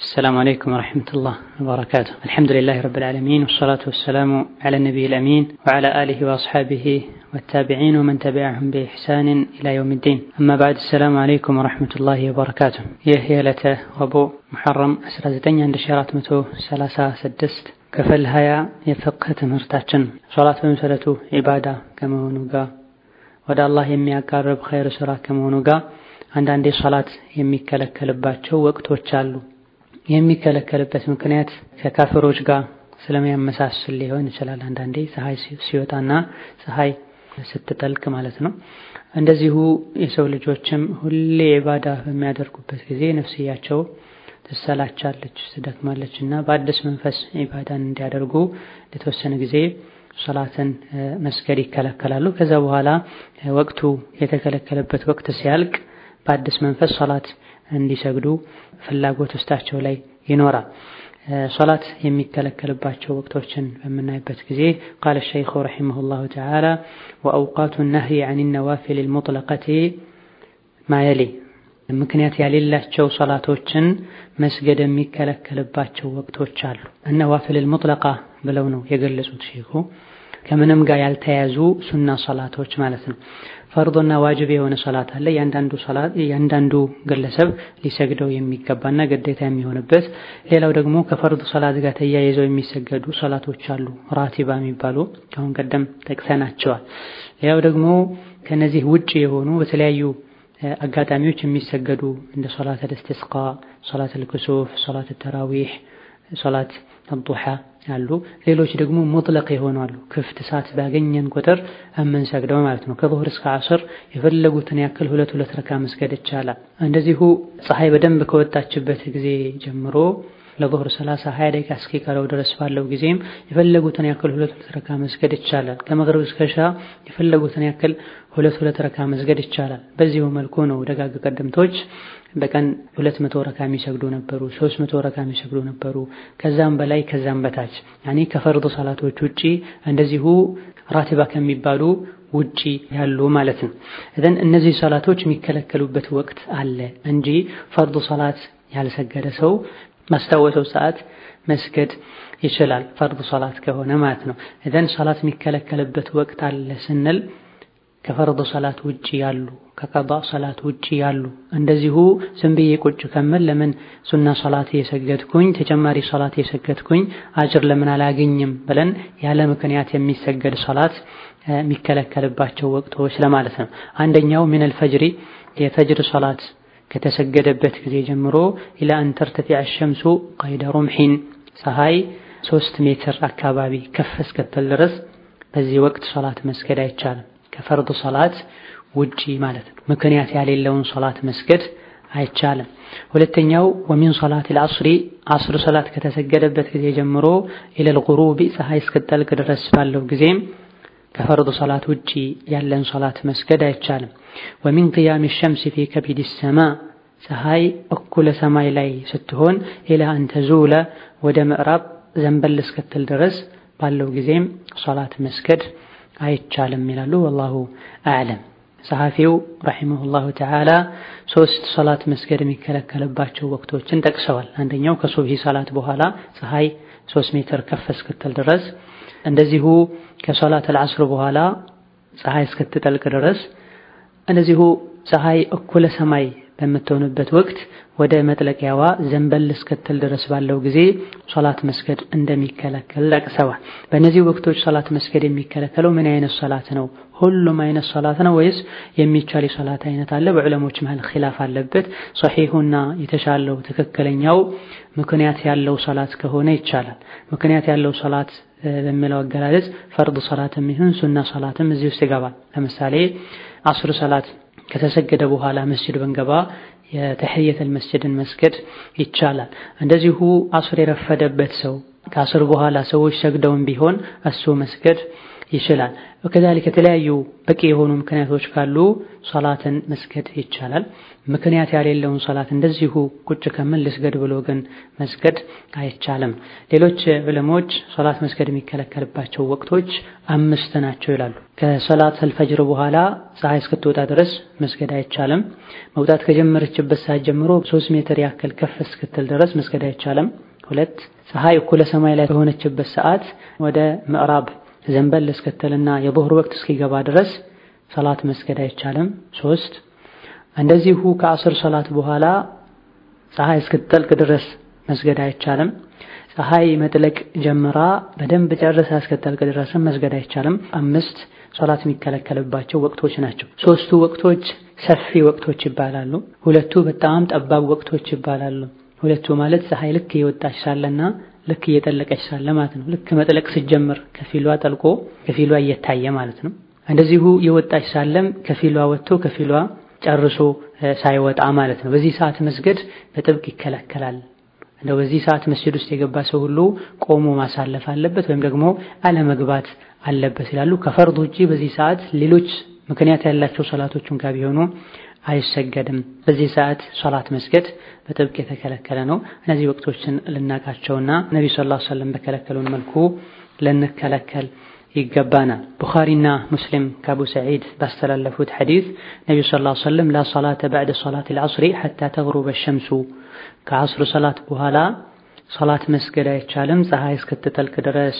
السلام عليكم ورحمة الله وبركاته. الحمد لله رب العالمين والصلاة والسلام على النبي الأمين وعلى آله وأصحابه والتابعين ومن تبعهم بإحسان إلى يوم الدين. أما بعد السلام عليكم ورحمة الله وبركاته. يهي لتا وبو محرم أسرى زدني عند شيرات متو سلاسة سدست كفل هيا يفقه تمرتاتشن. صلاة بمسلته عبادة كما هنوغا ودى الله يمي أقرب خير سرا كما هنوغا عند عندي صلاة يمي كلكلباتشو وقت وتشالو የሚከለከልበት ምክንያት ከካፍሮች ጋር ስለሚያመሳስል ሊሆን ይችላል። አንዳንዴ ፀሐይ ሲወጣና ፀሐይ ስትጠልቅ ማለት ነው። እንደዚሁ የሰው ልጆችም ሁሌ ዒባዳ በሚያደርጉበት ጊዜ ነፍስያቸው ትሰላቻለች፣ ትደክማለች እና በአዲስ መንፈስ ዒባዳን እንዲያደርጉ ለተወሰነ ጊዜ ሶላትን መስገድ ይከለከላሉ። ከዛ በኋላ ወቅቱ የተከለከለበት ወቅት ሲያልቅ በአዲስ መንፈስ ሶላት እንዲሰግዱ ፍላጎት ውስጣቸው ላይ ይኖራል። ሶላት የሚከለከልባቸው ወቅቶችን በምናይበት ጊዜ ቃለ ሸይኹ ረሒመሁላሁ ተዓላ ወአውቃቱ ነህይ ዐን ነዋፊል ልሙጥለቀቲ ማየሊ ምክንያት ያሌላቸው ሶላቶችን መስገድ የሚከለከልባቸው ወቅቶች አሉ። እነዋፊል ሙጥለቃ ብለው ነው የገለጹት ሼኹ። ከምንም ጋር ያልተያዙ ሱና ሶላቶች ማለት ነው። ፈርዶና ዋጅብ የሆነ ሶላት አለ። ያንዳንዱ ግለሰብ ሊሰግደው የሚገባና ግዴታ የሚሆንበት። ሌላው ደግሞ ከፈርድ ሶላት ጋር ተያይዘው የሚሰገዱ ሶላቶች አሉ፣ ራቲባ የሚባሉ ከአሁን ቀደም ጠቅሰናቸዋል። ሌላው ደግሞ ከነዚህ ውጭ የሆኑ በተለያዩ አጋጣሚዎች የሚሰገዱ እንደ ሶላት አልእስቲስቃ፣ ሶላት አልኩሱፍ፣ ሶላት ተራዊህ፣ ሶላት አዱሓ አሉ። ሌሎች ደግሞ ሙጥለቅ የሆኑ አሉ። ክፍት ሰዓት ባገኘን ቁጥር የምንሰግደው ማለት ነው። ከዙህር እስከ ዓስር የፈለጉትን ያክል ሁለት ሁለት ረካ መስገድ ይቻላል። እንደዚሁ ፀሐይ በደንብ ከወጣችበት ጊዜ ጀምሮ ለዙህር 30 20 ደቂቃ እስኪቀረው ድረስ ባለው ጊዜም የፈለጉትን ያክል ሁለት ሁለት ረካ መስገድ ይቻላል። ከመግሪብ እስከ ሻ የፈለጉትን ያክል ሁለት ሁለት ረካ መስገድ ይቻላል። በዚሁ መልኩ ነው ደጋግ ቀደምቶች በቀን ሁለት መቶ ረካ የሚሰግዱ ነበሩ፣ ሶስት መቶ ረካ የሚሰግዱ ነበሩ። ከዛም በላይ ከዛም በታች ያኔ ከፈርዱ ሰላቶች ውጪ እንደዚሁ ራቲባ ከሚባሉ ውጪ ያሉ ማለት ነው። እዘን እነዚህ ሰላቶች የሚከለከሉበት ወቅት አለ እንጂ ፈርዱ ሰላት ያልሰገደ ሰው ማስታወሰው ሰዓት መስገድ ይችላል። ፈርድ ሶላት ከሆነ ማለት ነው። እዘን ሶላት የሚከለከልበት ወቅት አለ ስንል ከፈርድ ሶላት ውጪ ያሉ ከቀዳ ሶላት ውጪ ያሉ እንደዚሁ ዝም ብዬ ቁጭ ከምል ለምን ሱና ሶላት የሰገድኩኝ ተጨማሪ ሶላት የሰገድኩኝ አጅር ለምን አላገኝም ብለን ያለ ምክንያት የሚሰገድ ሶላት የሚከለከልባቸው ወቅቶች ለማለት ነው። አንደኛው من الفجر የፈጅር ሶላት ከተሰገደበት ጊዜ ጀምሮ إلى أن ترتفع الشمس قيد رمح ፀሐይ ሶስት ሜትር አካባቢ ከፍ እስክትል ድረስ በዚህ ወቅት ሶላት መስገድ አይቻልም። ከፈርድ ሶላት ውጪ ማለት ነው። ምክንያት ያሌለውን ሶላት መስገድ አይቻልም። ሁለተኛው ومن صلاة العصر ዐስር ሶላት ከተሰገደበት ጊዜ ጀምሮ إلى الغروب ፀሐይ እስክትጠልቅ ድረስ ባለው ጊዜም ከፈርድ ሶላት ውጪ ያለን ሶላት መስገድ አይቻልም። ومن قيام الشمس في كبد السماء ፀሐይ እኩለ ሰማይ ላይ ስትሆን إلى أن تزول ወደ ምዕራብ ዘንበል እስክትል ድረስ ባለው ጊዜም ሶላት መስገድ አይቻልም ይላሉ። ወላሁ አዕለም። ጸሐፊው ረሒመሁላሁ ተዓላ ሶስት ሶላት መስገድ የሚከለከልባቸው ወቅቶችን ጠቅሰዋል። አንደኛው ከሱብሂ ሰላት በኋላ ፀሐይ ሶስት ሜትር ከፍ እስክትል ድረስ እንደዚሁ ከሶላት አልዓስር በኋላ ፀሐይ እስክትጠልቅ ድረስ እንደዚሁ ፀሐይ እኩለ ሰማይ በምትሆንበት ወቅት ወደ መጥለቂያዋ ዘንበል እስክትል ድረስ ባለው ጊዜ ሶላት መስገድ እንደሚከለከል ጠቅሰዋል። በእነዚህ ወቅቶች ሶላት መስገድ የሚከለከለው ምን አይነት ሶላት ነው? ሁሉም አይነት ሶላት ነው ወይስ የሚቻል የሶላት አይነት አለ? በዑለሞች መሃል ኺላፍ አለበት። ሰሒሁና የተሻለው ትክክለኛው ምክንያት ያለው ሶላት ከሆነ ይቻላል። ምክንያት ያለው ሶላት በሚለው አገላለጽ ፈርድ ሶላትም ይሁን ሱና ሶላትም እዚህ ውስጥ ይገባል። ለምሳሌ አስር ሰላት ከተሰገደ በኋላ መስጅድ ብንገባ የተሕየተል መስጅድን መስገድ ይቻላል። እንደዚሁ አስር የረፈደበት ሰው ከአስር በኋላ ሰዎች ሰግደውም ቢሆን እሱ መስገድ ይችላል። ከዛሊክ የተለያዩ በቂ የሆኑ ምክንያቶች ካሉ ሶላትን መስገድ ይቻላል። ምክንያት ያሌለውን ሶላት እንደዚሁ ቁጭ ከምን ልስገድ ብሎ ግን መስገድ አይቻልም። ሌሎች ዑለሞች ሶላት መስገድ የሚከለከልባቸው ወቅቶች አምስት ናቸው ይላሉ። ከሶላት አልፈጅር በኋላ ፀሐይ እስክትወጣ ድረስ መስገድ አይቻልም። መውጣት ከጀመረችበት ሰዓት ጀምሮ ሶስት ሜትር ያክል ከፍ እስክትል ድረስ መስገድ አይቻልም። ሁለት ፀሐይ እኩለ ሰማይ ላይ በሆነችበት ሰዓት ወደ ምዕራብ ዘንበል እስክትልና የظهር ወቅት እስኪገባ ድረስ ሰላት መስገድ አይቻልም። ሶስት እንደዚሁ ከአስር ሰላት በኋላ ፀሐይ እስክትጠልቅ ድረስ መስገድ አይቻልም። ፀሐይ መጥለቅ ጀምራ በደንብ ጨርሳ እስክትጠልቅ ድረስም መስገድ አይቻልም። አምስት ሶላት የሚከለከልባቸው ወቅቶች ናቸው። ሶስቱ ወቅቶች ሰፊ ወቅቶች ይባላሉ። ሁለቱ በጣም ጠባብ ወቅቶች ይባላሉ። ሁለቱ ማለት ፀሐይ ልክ እየወጣች ሳለና ልክ እየጠለቀች ሳለ ማለት ነው። ልክ መጥለቅ ስትጀምር ከፊሏ ጠልቆ ከፊሏ እየታየ ማለት ነው። እንደዚሁ የወጣች ሳለም ከፊሏ ወጥቶ ከፊሏ ጨርሶ ሳይወጣ ማለት ነው። በዚህ ሰዓት መስገድ በጥብቅ ይከለከላል። እንደው በዚህ ሰዓት መስጂድ ውስጥ የገባ ሰው ሁሉ ቆሞ ማሳለፍ አለበት ወይም ደግሞ አለመግባት አለበት ይላሉ። ከፈርድ ውጪ በዚህ ሰዓት ሌሎች ምክንያት ያላቸው ሰላቶችን ጋር ቢሆኑ አይሰገድም። በዚህ ሰዓት ሶላት መስገድ በጥብቅ የተከለከለ ነው። እነዚህ ወቅቶችን ልናቃቸውና ነቢዩ ሰለላሁ ዐለይሂ ወሰለም በከለከሉን መልኩ ልንከለከል ይገባናል። ቡኻሪና ሙስሊም ከአቡ ሰዒድ ባስተላለፉት ሐዲስ ነቢዩ ሰለላሁ ዐለይሂ ወሰለም ላ ሰላተ በዕደ ሰላት አልዐስሪ ሐታ ተግሩበ ሸምሱ ከዐስር ሰላት በኋላ ሰላት መስገድ አይቻልም ፀሐይ እስክትጠልቅ ድረስ።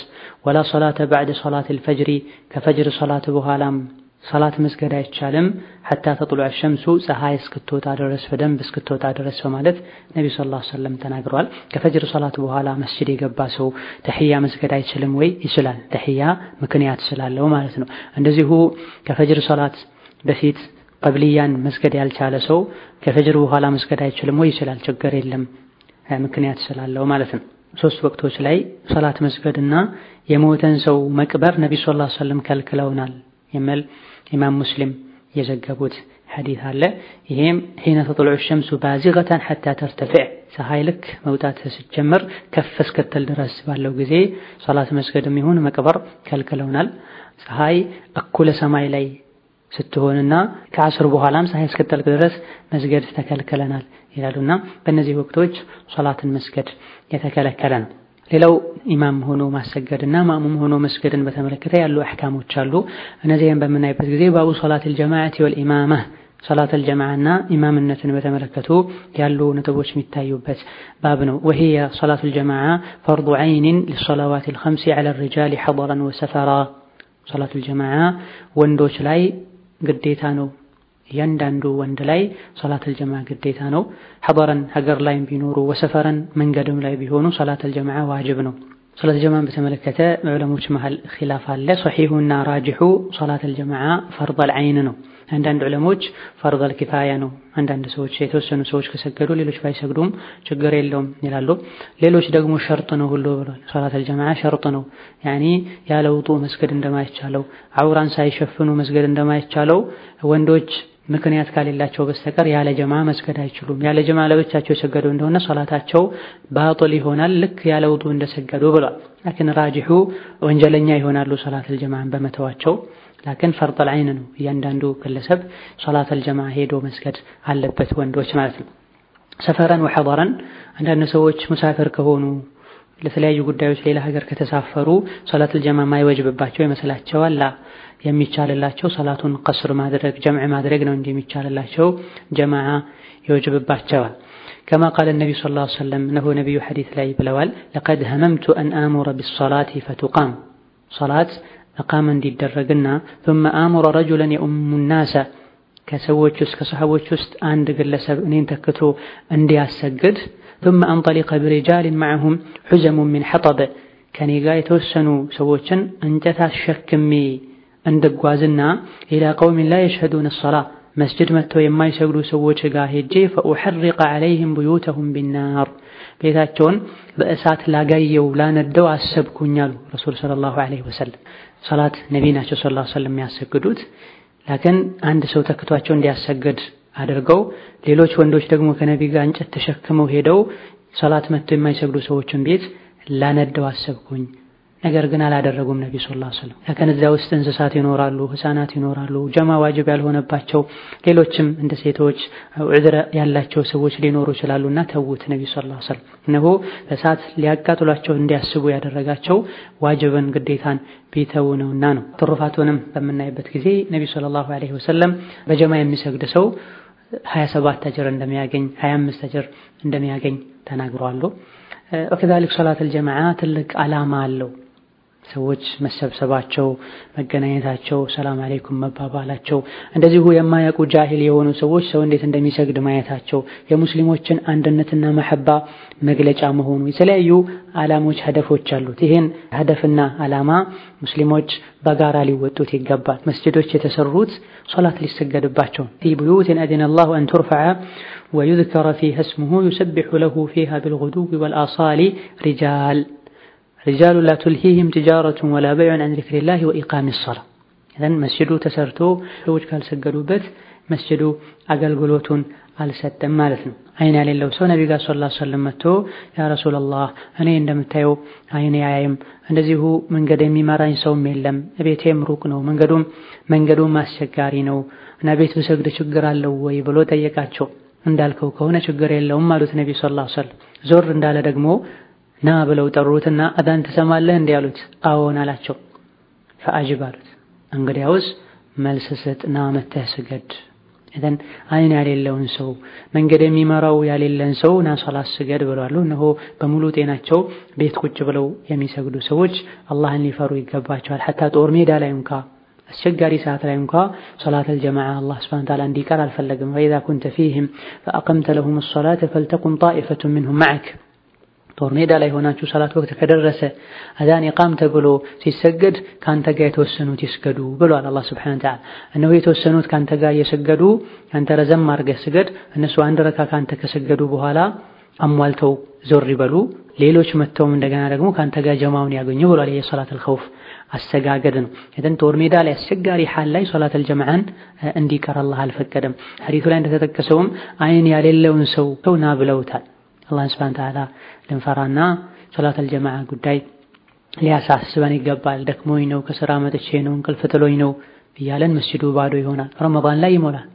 ወላ ሰላተ በዕደ ሰላት አልፈጅሪ ከፈጅር ሰላት በኋላም ሰላት መስገድ አይቻልም ሐታ ተጥሉዐ ሸምሱ ፀሐይ እስክትወጣ ድረስ በደንብ እስክትወጣ ድረስ በማለት ነቢዩ ሰለላሁ ዐለይሂ ወሰለም ተናግረዋል። ከፈጅር ሰላት በኋላ መስጂድ የገባ ሰው ተሕያ መስገድ አይችልም ወይ? ይችላል። ተሕያ ምክንያት ስላለው ማለት ነው። እንደዚሁ ከፈጅር ሰላት በፊት ቀብልያን መስገድ ያልቻለ ሰው ከፈጅር በኋላ መስገድ አይችልም ወይ? ይችላል። ችግር የለም ምክንያት ስላለው ማለት ነው። ሶስት ወቅቶች ላይ ሰላት መስገድና የሞተን ሰው መቅበር ነቢዩ ሰለላሁ ዐለይሂ ወሰለም ከልክለውናል የሚል ኢማም ሙስሊም የዘገቡት ሐዲስ አለ። ይሄም ሒነ ተጥሉዑ ሸምሱ ባዚገተን ሐታ ተርተፊዕ ፀሐይ ልክ መውጣት ስትጀምር ከፍ እስክትል ድረስ ባለው ጊዜ ሰላት መስገድም ይሁን መቅበር ከልክለውናል። ፀሐይ እኩለ ሰማይ ላይ ስትሆንና ከአስር በኋላም ፀሐይ እስክትጠልቅ ድረስ መስገድ ተከልክለናል ይላሉና በእነዚህ ወቅቶች ሶላትን መስገድ የተከለከለ ነው። ሌላው ኢማም ሆኖ ማሰገድና ማእሙም ሆኖ መስገድን በተመለከተ ያሉ አሕካሞች አሉ። እነዚህን በምናይበት ጊዜ باب صلاة الجماعة والإمامة ሶላተል ጀማዓና ኢማምነትን በተመለከቱ ያሉ ነጥቦች የሚታዩበት ባብ ነው። وهي صلاة الجماعة فرض عين للصلوات الخمس على الرجال حضرا وسفرا ሶላቱል ጀማዓ ወንዶች ላይ ግዴታ ነው። እያንዳንዱ ወንድ ላይ ሶላተል ጀማዓ ግዴታ ነው። حضرا ሀገር ላይም ቢኖሩ وسفرا መንገድም ላይ ቢሆኑ ሶላተል ጀማዓ ዋጅብ ነው። ሶላተል ጀማዓን በተመለከተ በዑለሞች መሃል ኺላፍ አለ። ሶሒሑና ራጅሑ ሶላተል ጀማዓ ፈርደል ዐይን ነው። አንዳንድ ዑለሞች ፈርደል ኪፋያ ነው። አንዳንድ ሰዎች የተወሰኑ ሰዎች ከሰገዱ ሌሎች ባይሰግዱም ችግር የለውም ይላሉ። ሌሎች ደግሞ ሸርጥ ነው ሁሉ ብሏል። ሶላተል ጀማዓ ሸርጥ ነው። ያኒ ያለ ውጡእ መስገድ እንደማይቻለው አውራን ሳይሸፍኑ መስገድ እንደማይቻለው ወንዶች ምክንያት ካሌላቸው በስተቀር ያለ ጀማ መስገድ አይችሉም። ያለ ጀማ ለብቻቸው የሰገዱ እንደሆነ ሶላታቸው ባጢል ይሆናል፣ ልክ ያለ ውጡእ እንደሰገዱ ብሏል። ላኪን ራጂሑ ወንጀለኛ ይሆናሉ ሶላተል ጀማዓን በመተዋቸው لكن ፈርደል ዐይን ነው። እያንዳንዱ ግለሰብ ሶላተል ጀማዓ ሄዶ መስገድ አለበት፣ ወንዶች ማለት ነው። سفرا وحضرا አንዳንድ ሰዎች ሙሳፊር ከሆኑ ለተለያዩ ጉዳዮች ሌላ ሀገር ከተሳፈሩ ሶላተል ጀማ የማይወጅብባቸው ይመስላቸዋል። لا የሚቻልላቸው ሰላቱን ቀስር ማድረግ ጀምዕ ማድረግ ነው እንጂ የሚቻልላቸው ጀማዓ ይወጅብባቸዋል። كما قال النبي صلى الله عليه وسلم ነሆ ነቢዩ ሐዲስ ላይ ብለዋል፣ لقد هممت أن آمر بالصلاة فتقام ሶላት እቃም እንዲደረግና ثم አሙረ ረጁለን የኡሙ ናሰ ከሰዎች ውስጥ ከሰሃቦች ውስጥ አንድ ግለሰብ እኔን ተክቶ እንዲያሰግድ ثم أنطلق برجال معهم حزم من حطب ከኔ ጋር የተወሰኑ ሰዎችን እንጨት አሸክሜ እንድጓዝና ኢላ ቀውሚን ላ የሽሀዱነ ሰላህ መስጅድ መጥተው የማይሰግዱ ሰዎች ጋር ሄጄ ፈኡሐሪቀ ዐለይሂም ቡዩተሁም ቢናር ቤታቸውን በእሳት ላጋየው ላነደው አሰብኩኝ አሉ ረሱል ሰለላሁ ዐለይሂ ወሰለም። ሰላት ነቢ ናቸው ሰለላሁ ዐለይሂ ወሰለም የሚያሰግዱት። ላኪን አንድ ሰው ተክቷቸው እንዲያሰግድ አድርገው ሌሎች ወንዶች ደግሞ ከነቢ ጋር እንጨት ተሸክመው ሄደው ሰላት መጥተው የማይሰግዱ ሰዎችን ቤት ላነደው አሰብኩኝ። ነገር ግን አላደረጉም። ነቢ ሰለላሁ ዐለይሂ ወሰለም ከነዚያ ውስጥ እንስሳት ይኖራሉ፣ ህፃናት ይኖራሉ፣ ጀማ ዋጅብ ያልሆነባቸው ሌሎችም እንደ ሴቶች ዑዝር ያላቸው ሰዎች ሊኖሩ ይችላሉና ተዉት። ነቢ ሰለላሁ ዐለይሂ እነሆ በእሳት ሊያቃጥሏቸው እንዲያስቡ ያደረጋቸው ዋጅብን ግዴታን ቢተው ነውና ነው። ትሩፋቱንም በምናይበት ጊዜ ነቢ ሰለላሁ ዐለይሂ ወሰለም በጀማ የሚሰግድ ሰው 27 አጅር እንደሚያገኝ 25 አጅር እንደሚያገኝ ተናግረዋል። ወከዛሊክ ሶላተል ጀማዓ ትልቅ ዓላማ አለው። ሰዎች መሰብሰባቸው፣ መገናኘታቸው፣ ሰላም አለይኩም መባባላቸው፣ እንደዚሁ የማያውቁ ጃሂል የሆኑ ሰዎች ሰው እንዴት እንደሚሰግድ ማየታቸው፣ የሙስሊሞችን አንድነትና መሐባ መግለጫ መሆኑ የተለያዩ ዓላሞች፣ ሀደፎች አሉት። ይህን ሀደፍና ዓላማ ሙስሊሞች በጋራ ሊወጡት ይገባል። መስጅዶች የተሰሩት ሶላት ሊሰገድባቸው بيوت أذن الله أن ترفع ويذكر فيها اسمه يسبح له فيها بالغدو والآصال رجال رجال لا تلهيهم تجارة ولا بيع عن ذكر الله وإقام الصلاة ይህን መስጅዱ ተሰርቶ ሰዎች ካልሰገዱበት መስጅዱ አገልግሎቱን አልሰጠም ማለት ነው። አይን ያሌለው ሰው ነቢ ጋር ሰለላሁ ዐለይሂ ወሰለም መጥቶ ያ ረሱለላህ እኔ እንደምታየው አይኔ አያይም፣ እንደዚሁ መንገድ የሚመራኝ ሰውም የለም፣ ቤቴም ሩቅ ነው፣ መንገዱም መንገዱም አስቸጋሪ ነው እና ቤት ብሰግድ ችግር አለው ወይ ብሎ ጠየቃቸው። እንዳልከው ከሆነ ችግር የለውም አሉት ነቢ ሰለላሁ ዐለይሂ ወሰለም። ዞር እንዳለ ደግሞ ና ብለው ጠሩትና አዳን ትሰማለህ እንዲህ አሉት። አዎን አላቸው። ፈአጅብ አሉት። እንግዲያውስ መልስ ስጥ፣ ና መተህ ስገድ። እዘን አይን ያሌለውን ሰው መንገድ የሚመራው ያሌለን ሰው ና ሶላት ስገድ ብለዋል። እነሆ በሙሉ ጤናቸው ቤት ቁጭ ብለው የሚሰግዱ ሰዎች አላህን ሊፈሩ ይገባቸዋል። ሐታ ጦር ሜዳ ላይ እንኳ አስቸጋሪ ሰዓት ላይ እንኳ ሶላተል ጀማዓ አላህ ሱብሓነሁ ወተዓላ እንዲቀር አልፈለግም። ወኢዛ ኩንተ ፊህም ፈአቀምተ ለሁም ሶላተ ፈልተቁም ጣኢፈቱን ሚንሁም መዐክ ጦር ሜዳ ላይ ሆናችሁ ሰላት ወቅት ከደረሰ አዛን ኢቃም ተብሎ ሲሰገድ ካንተ ጋር የተወሰኑት ይስገዱ ብሏል አላህ ሱብሓነሁ ወተዓላ። እነሆ የተወሰኑት ካንተ ጋር እየሰገዱ አንተ ረዘም አድርገህ ስገድ። እነሱ አንድ ረካ ካንተ ከሰገዱ በኋላ አሟልተው ዞር ይበሉ። ሌሎች መጥተውም እንደገና ደግሞ ካንተ ጋር ጀማውን ያገኙ ብሏል። የሶላተል ኸውፍ አሰጋገድ ነው። የደን ጦር ሜዳ ላይ አስቸጋሪ ሐል ላይ ሶላተል ጀማዓን እንዲቀር አላህ አልፈቀደም። ሐዲቱ ላይ እንደተጠቀሰውም አይን ያሌለውን ሰው ና ብለውታል። አላህን ሱብሓነሁ ወተዓላ ልንፈራና ሶላተል ጀማዓ ጉዳይ ሊያሳስበን ይገባል። ደክሞኝ ነው፣ ከስራ መጥቼ ነው፣ እንቅልፍ ጥሎኝ ነው እያለን መስጂዱ ባዶ ይሆናል። ረመዳን ላይ ይሞላል።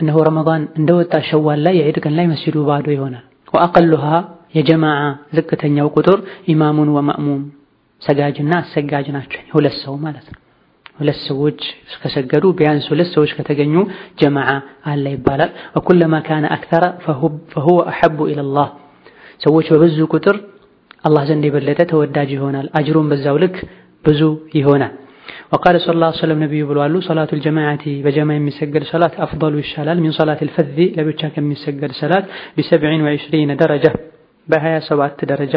እነሆ ረመዳን እንደወጣ ሸዋል ላይ የዒድ ቀን ላይ መስጂዱ ባዶ ይሆናል። ወአቀሉሃ የጀማዓ ዝቅተኛው ቁጥር ኢማሙን ወማእሙም ሰጋጅና አሰጋጅ ናቸው። ሁለት ሰው ማለት ነው። ሁለት ሰዎች ከሰገዱ ቢያንስ ሁለት ሰዎች ከተገኙ ጀማዓ አለ ይባላል። ወኩለማ ካነ አክተረ ፈሁወ አሐቡ ኢለላህ ሰዎች በብዙ ቁጥር አላህ ዘንድ የበለጠ ተወዳጅ ይሆናል። አጅሩን በዛው ልክ ብዙ ይሆናል። ወቃለ ሰለላሁ ዐለይሂ ወሰለም ነቢዩ ብለዋሉ ሰላቱል ጀማዓቲ በጀማ የሚሰገድ ሰላት አፍደሉ ይሻላል ሚን ሰላቲል ፈዚ ለብቻ ከሚሰገድ ሰላት ቢሰብዒን ወዒሽሪነ ደረጃ በሀያ ሰባት ደረጃ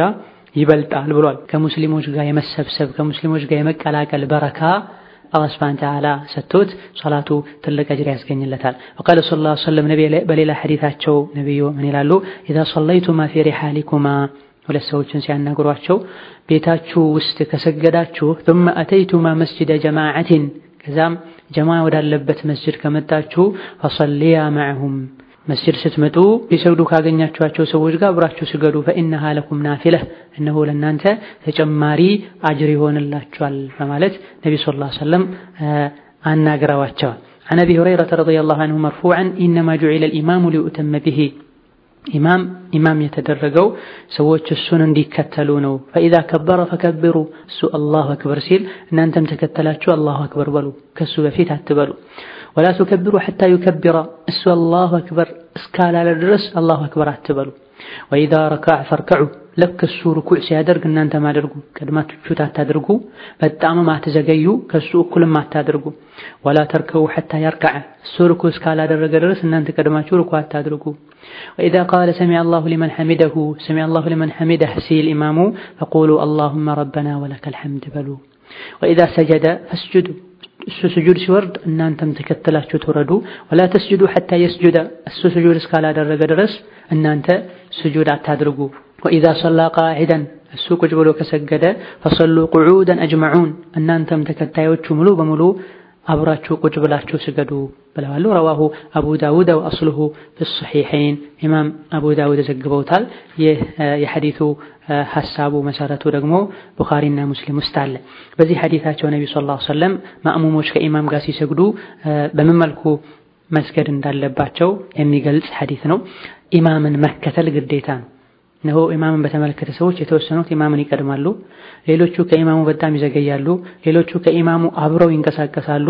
ይበልጣል ብሏል። ከሙስሊሞች ጋር የመሰብሰብ ከሙስሊሞች ጋር የመቀላቀል በረካ አላህ ሱብሓነሁ ወተዓላ ሰጥቶት ሰላቱ ትልቅ አጅር ያስገኝለታል። ወቃለ ሰለላሁ ዐለይሂ ወሰለም በሌላ ሐዲታቸው ነቢዩ ምን ይላሉ? ኢዛ ሰለይቱማ ፊ ሪሓሊኩማ ሁለት ሰዎችን ሲያናግሯቸው ቤታችሁ ውስጥ ከሰገዳችሁ ثم أتيتما مسجد جماعة ከዛም ጀማ ወዳለበት መስጅድ ከመጣችሁ ፈሰሊያ መዐሁም መስጅድ ስትመጡ ሊሰግዱ ካገኛችኋቸው ሰዎች ጋር አብራችሁ ስገዱ። ፈኢነሃ ለኩም ናፊለህ እነሆ ለእናንተ ተጨማሪ አጅር ይሆንላችኋል በማለት ነቢ صلى الله عليه وسلم አናግረዋቸዋል። عن أبي هريرة رضي الله عنه مرفوعا إنما جعل الإمام ليؤتم به ኢማም ኢማም የተደረገው ሰዎች እሱን እንዲከተሉ ነው። فإذا كبر فكبروا እሱ አላሁ አክበር ሲል እናንተም ተከተላችሁ አላሁ አክበር በሉ፣ ከሱ በፊት አትበሉ። ولا تكبروا حتى يكبر እሱ አላሁ አክበር እስካላለ ድረስ አላሁ አክበር አትበሉ። ወኢዛ ረካዕ ፈርከዑ ልክ እሱ ርኩዕ ሲያደርግ እናንተም አድርጉ። ቀድማችሁት አታድርጉ፣ በጣምም አትዘገዩ፣ ከሱ እኩልም አታድርጉ። ወላ ተርከዑ ሐታ የርከዐ እሱ ርኩዕ እስካላደረገ ድረስ እናንተ ቀድማችሁ ርኩዕ አታድርጉ። ወኢዛ ቃለ ሰሚዐ አላሁ ሊመን ሐሚደሁ ሰሚዐ አላሁ ሊመን ሐሚደህ ሲል ኢማሙ ፈቁሉ አላሁመ ረበና ወለከል ሐምድ በሉ። ወኢዛ ሰጀደ ፈስጁዱ እሱ ስጁድ ሲወርድ እናንተም ተከትላችሁ ትውረዱ። ولا تسجدوا حتى يسجد እሱ ስጁድ እስካላደረገ ድረስ እናንተ ስጁድ አታድርጉ። وإذا صلى قاعدا እሱ ቁጭ ብሎ ከሰገደ فصلوا قعودا أجمعون እናንተም ተከታዮቹ ሙሉ በሙሉ አብራችሁ ቁጭ ብላችሁ ስገዱ ብለዋል። رواه أبو داود وأصله في الصحيحين ኢማም አቡ ዳውድ ዘግበውታል። ይህ የሐዲሱ ሐሳቡ መሰረቱ ደግሞ ቡኻሪና ሙስሊም ውስጥ አለ። በዚህ ሐዲታቸው ነቢ ሰለላሁ ዐለይሂ ወሰለም ማእሙሞች ከኢማም ጋር ሲሰግዱ በምን መልኩ መስገድ እንዳለባቸው የሚገልጽ ሐዲት ነው። ኢማምን መከተል ግዴታ ነው። እነሆ ኢማምን በተመለከተ ሰዎች የተወሰኑት ኢማምን ይቀድማሉ፣ ሌሎቹ ከኢማሙ በጣም ይዘገያሉ፣ ሌሎቹ ከኢማሙ አብረው ይንቀሳቀሳሉ።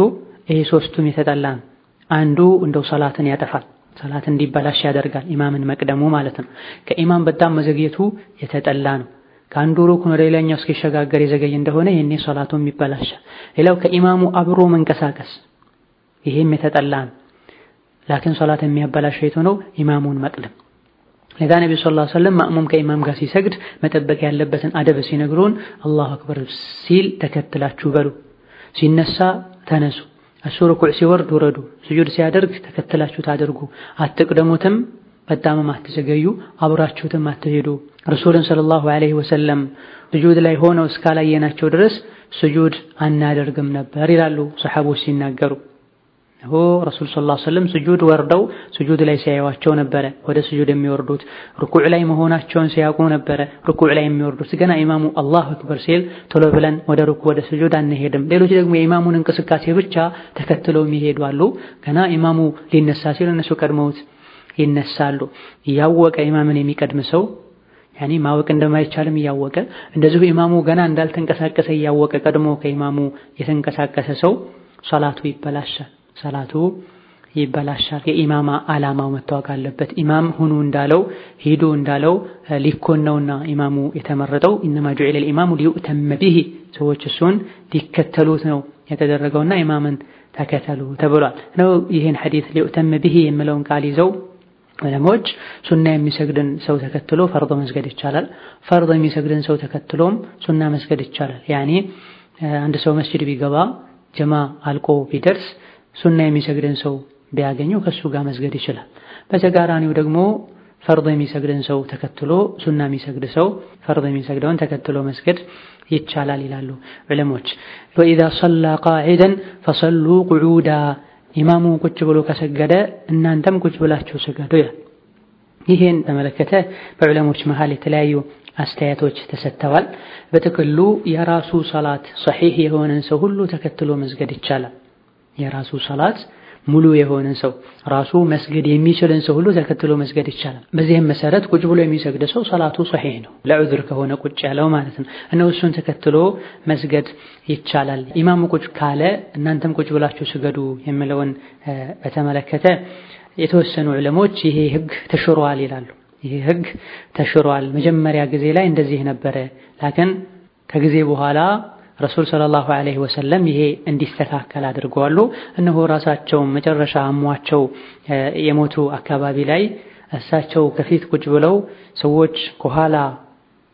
ይሄ ሶስቱም የተጠላ ነው። አንዱ እንደው ሰላትን ያጠፋል፣ ሰላት እንዲበላሽ ያደርጋል። ኢማምን መቅደሙ ማለት ነው። ከኢማም በጣም መዘግየቱ የተጠላ ነው። ከአንዱ ሩክን ወደ ሌላኛው እስኪሸጋገር የዘገየ እንደሆነ ይሄኔ ሰላቱም ይበላሻል። ሌላው ከኢማሙ አብሮ መንቀሳቀስ ይሄም የተጠላ ነው። لكن ሰላት የሚያበላሽ የቱ ነው? ኢማሙን መቅደም ለዛ ነብዩ صلى الله عليه وسلم ማእሙም ከኢማም ጋር ሲሰግድ መጠበቅ ያለበትን አደብ ሲነግሩን አላሁ አክበር ሲል ተከትላችሁ በሉ፣ ሲነሳ ተነሱ፣ እሱ ሩኩዕ ሲወርድ ውረዱ፣ ስጁድ ሲያደርግ ተከትላችሁ ታደርጉ፣ አትቅደሙትም፣ በጣምም አትዘገዩ፣ አብራችሁትም አትሄዱ። ረሱልን صلى الله عليه وسلم ስጁድ ላይ ሆነው እስካላየናቸው ድረስ ስጁድ አናደርግም ነበር ይላሉ ሰሐቦች ሲናገሩ። ሆ ረሱል صلى الله عليه وسلم ስጁድ ወርደው ስጁድ ላይ ሲያዩዋቸው ነበረ ወደ ስጁድ የሚወርዱት። ርኩዕ ላይ መሆናቸውን ሲያውቁ ነበረ ርኩዕ ላይ የሚወርዱት። ገና ኢማሙ አላሁ አክበር ሲል ቶሎ ብለን ወደ ርኩዕ ወደ ስጁድ አንሄድም። ሌሎች ደግሞ የኢማሙን እንቅስቃሴ ብቻ ተከትለው የሚሄዱ አሉ። ገና ኢማሙ ሊነሳ ሲል እነሱ ቀድመውት ይነሳሉ። እያወቀ ኢማምን የሚቀድም ሰው ያኔ ማወቅ እንደማይቻልም እያወቀ እንደዚሁ ኢማሙ ገና እንዳልተንቀሳቀሰ እያወቀ ቀድሞ ከኢማሙ የተንቀሳቀሰ ሰው ሰላቱ ይበላሻል። ሰላቱ ይበላሻል። የኢማማ ዓላማው መታወቅ አለበት። ኢማም ሁኑ እንዳለው ሂዱ እንዳለው ሊኮን ነውና ኢማሙ የተመረጠው ኢነማ ጁዒለ ልኢማሙ ሊዩእተመ ቢሂ ሰዎች እሱን ሊከተሉት ነው የተደረገውና ኢማምን ተከተሉ ተብሏል ነው። ይህን ሐዲስ ليؤتم به የሚለውን ቃል ይዘው ዑለሞች ሱና የሚሰግድን ሰው ተከትሎ ፈርድ መስገድ ይቻላል። ፈርድ የሚሰግድን ሰው ተከትሎም ሱና መስገድ ይቻላል። ያኔ አንድ ሰው መስጂድ ቢገባ ጀማ አልቆ ቢደርስ ሱና የሚሰግድን ሰው ቢያገኘው ከሱ ጋር መስገድ ይችላል። በተቃራኒው ደግሞ ፈርድ የሚሰግድን ሰው ተከትሎ ሱና የሚሰግድ ሰው ፈርድ የሚሰግደውን ተከትሎ መስገድ ይቻላል ይላሉ ዑለሞች። ወኢዛ ሰላ ቃዒደን ፈሰሉ ቁዑዳ ኢማሙ ቁጭ ብሎ ከሰገደ እናንተም ቁጭ ብላችሁ ስገዱ ይላል። ይህን በመለከተ በዑለሞች መሃል የተለያዩ አስተያየቶች ተሰጥተዋል። በጥቅሉ የራሱ ሰላት ሰሒህ የሆነን ሰው ሁሉ ተከትሎ መስገድ ይቻላል። የራሱ ሰላት ሙሉ የሆነን ሰው ራሱ መስገድ የሚችልን ሰው ሁሉ ተከትሎ መስገድ ይቻላል። በዚህም መሰረት ቁጭ ብሎ የሚሰግድ ሰው ሰላቱ ሰሒህ ነው፣ ለዑዝር ከሆነ ቁጭ ያለው ማለት ነው። እነው እሱን ተከትሎ መስገድ ይቻላል። ኢማሙ ቁጭ ካለ እናንተም ቁጭ ብላችሁ ስገዱ የሚለውን በተመለከተ የተወሰኑ ዕለሞች ይሄ ህግ ተሽሯል ይላሉ። ይሄ ህግ ተሽሯል፣ መጀመሪያ ጊዜ ላይ እንደዚህ ነበረ፣ ላኪን ከጊዜ በኋላ ረሱል ሰለላሁ ዐለይሂ ወሰለም ይሄ እንዲስተካከል አድርገዋሉ። እነሆ ራሳቸውም መጨረሻ አሟቸው የሞቱ አካባቢ ላይ እሳቸው ከፊት ቁጭ ብለው ሰዎች ከኋላ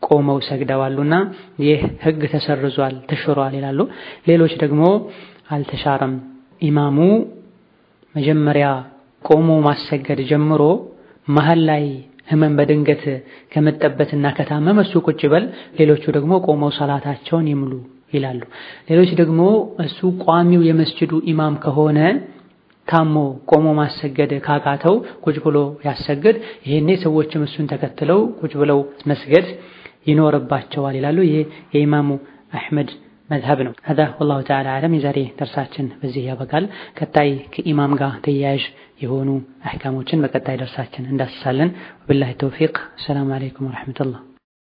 ቆመው ሰግደዋሉና ይህ ህግ ተሰርዟል፣ ተሽሯል ይላሉ። ሌሎች ደግሞ አልተሻረም። ኢማሙ መጀመሪያ ቆሞ ማሰገድ ጀምሮ መሀል ላይ ህመም በድንገት ከመጠበትና ከታመመ እሱ ቁጭ በል፣ ሌሎቹ ደግሞ ቆመው ሰላታቸውን ይምሉ ይላሉ። ሌሎች ደግሞ እሱ ቋሚው የመስጅዱ ኢማም ከሆነ ታሞ ቆሞ ማሰገድ ካቃተው ቁጭ ብሎ ያሰግድ። ይሄኔ ሰዎችም እሱን ተከትለው ቁጭ ብለው መስገድ ይኖርባቸዋል ይላሉ። ይሄ የኢማሙ አሕመድ መዝሀብ ነው። ሀዛ ወላሁ ተዓላ አዕለም። የዛሬ ደርሳችን በዚህ ያበቃል። ቀጣይ ከኢማም ጋር ተያያዥ የሆኑ አሕካሞችን በቀጣይ ደርሳችን እንዳስሳለን። ወቢላሂ ተውፊቅ። ሰላም አለይኩም ወረሕመቱላህ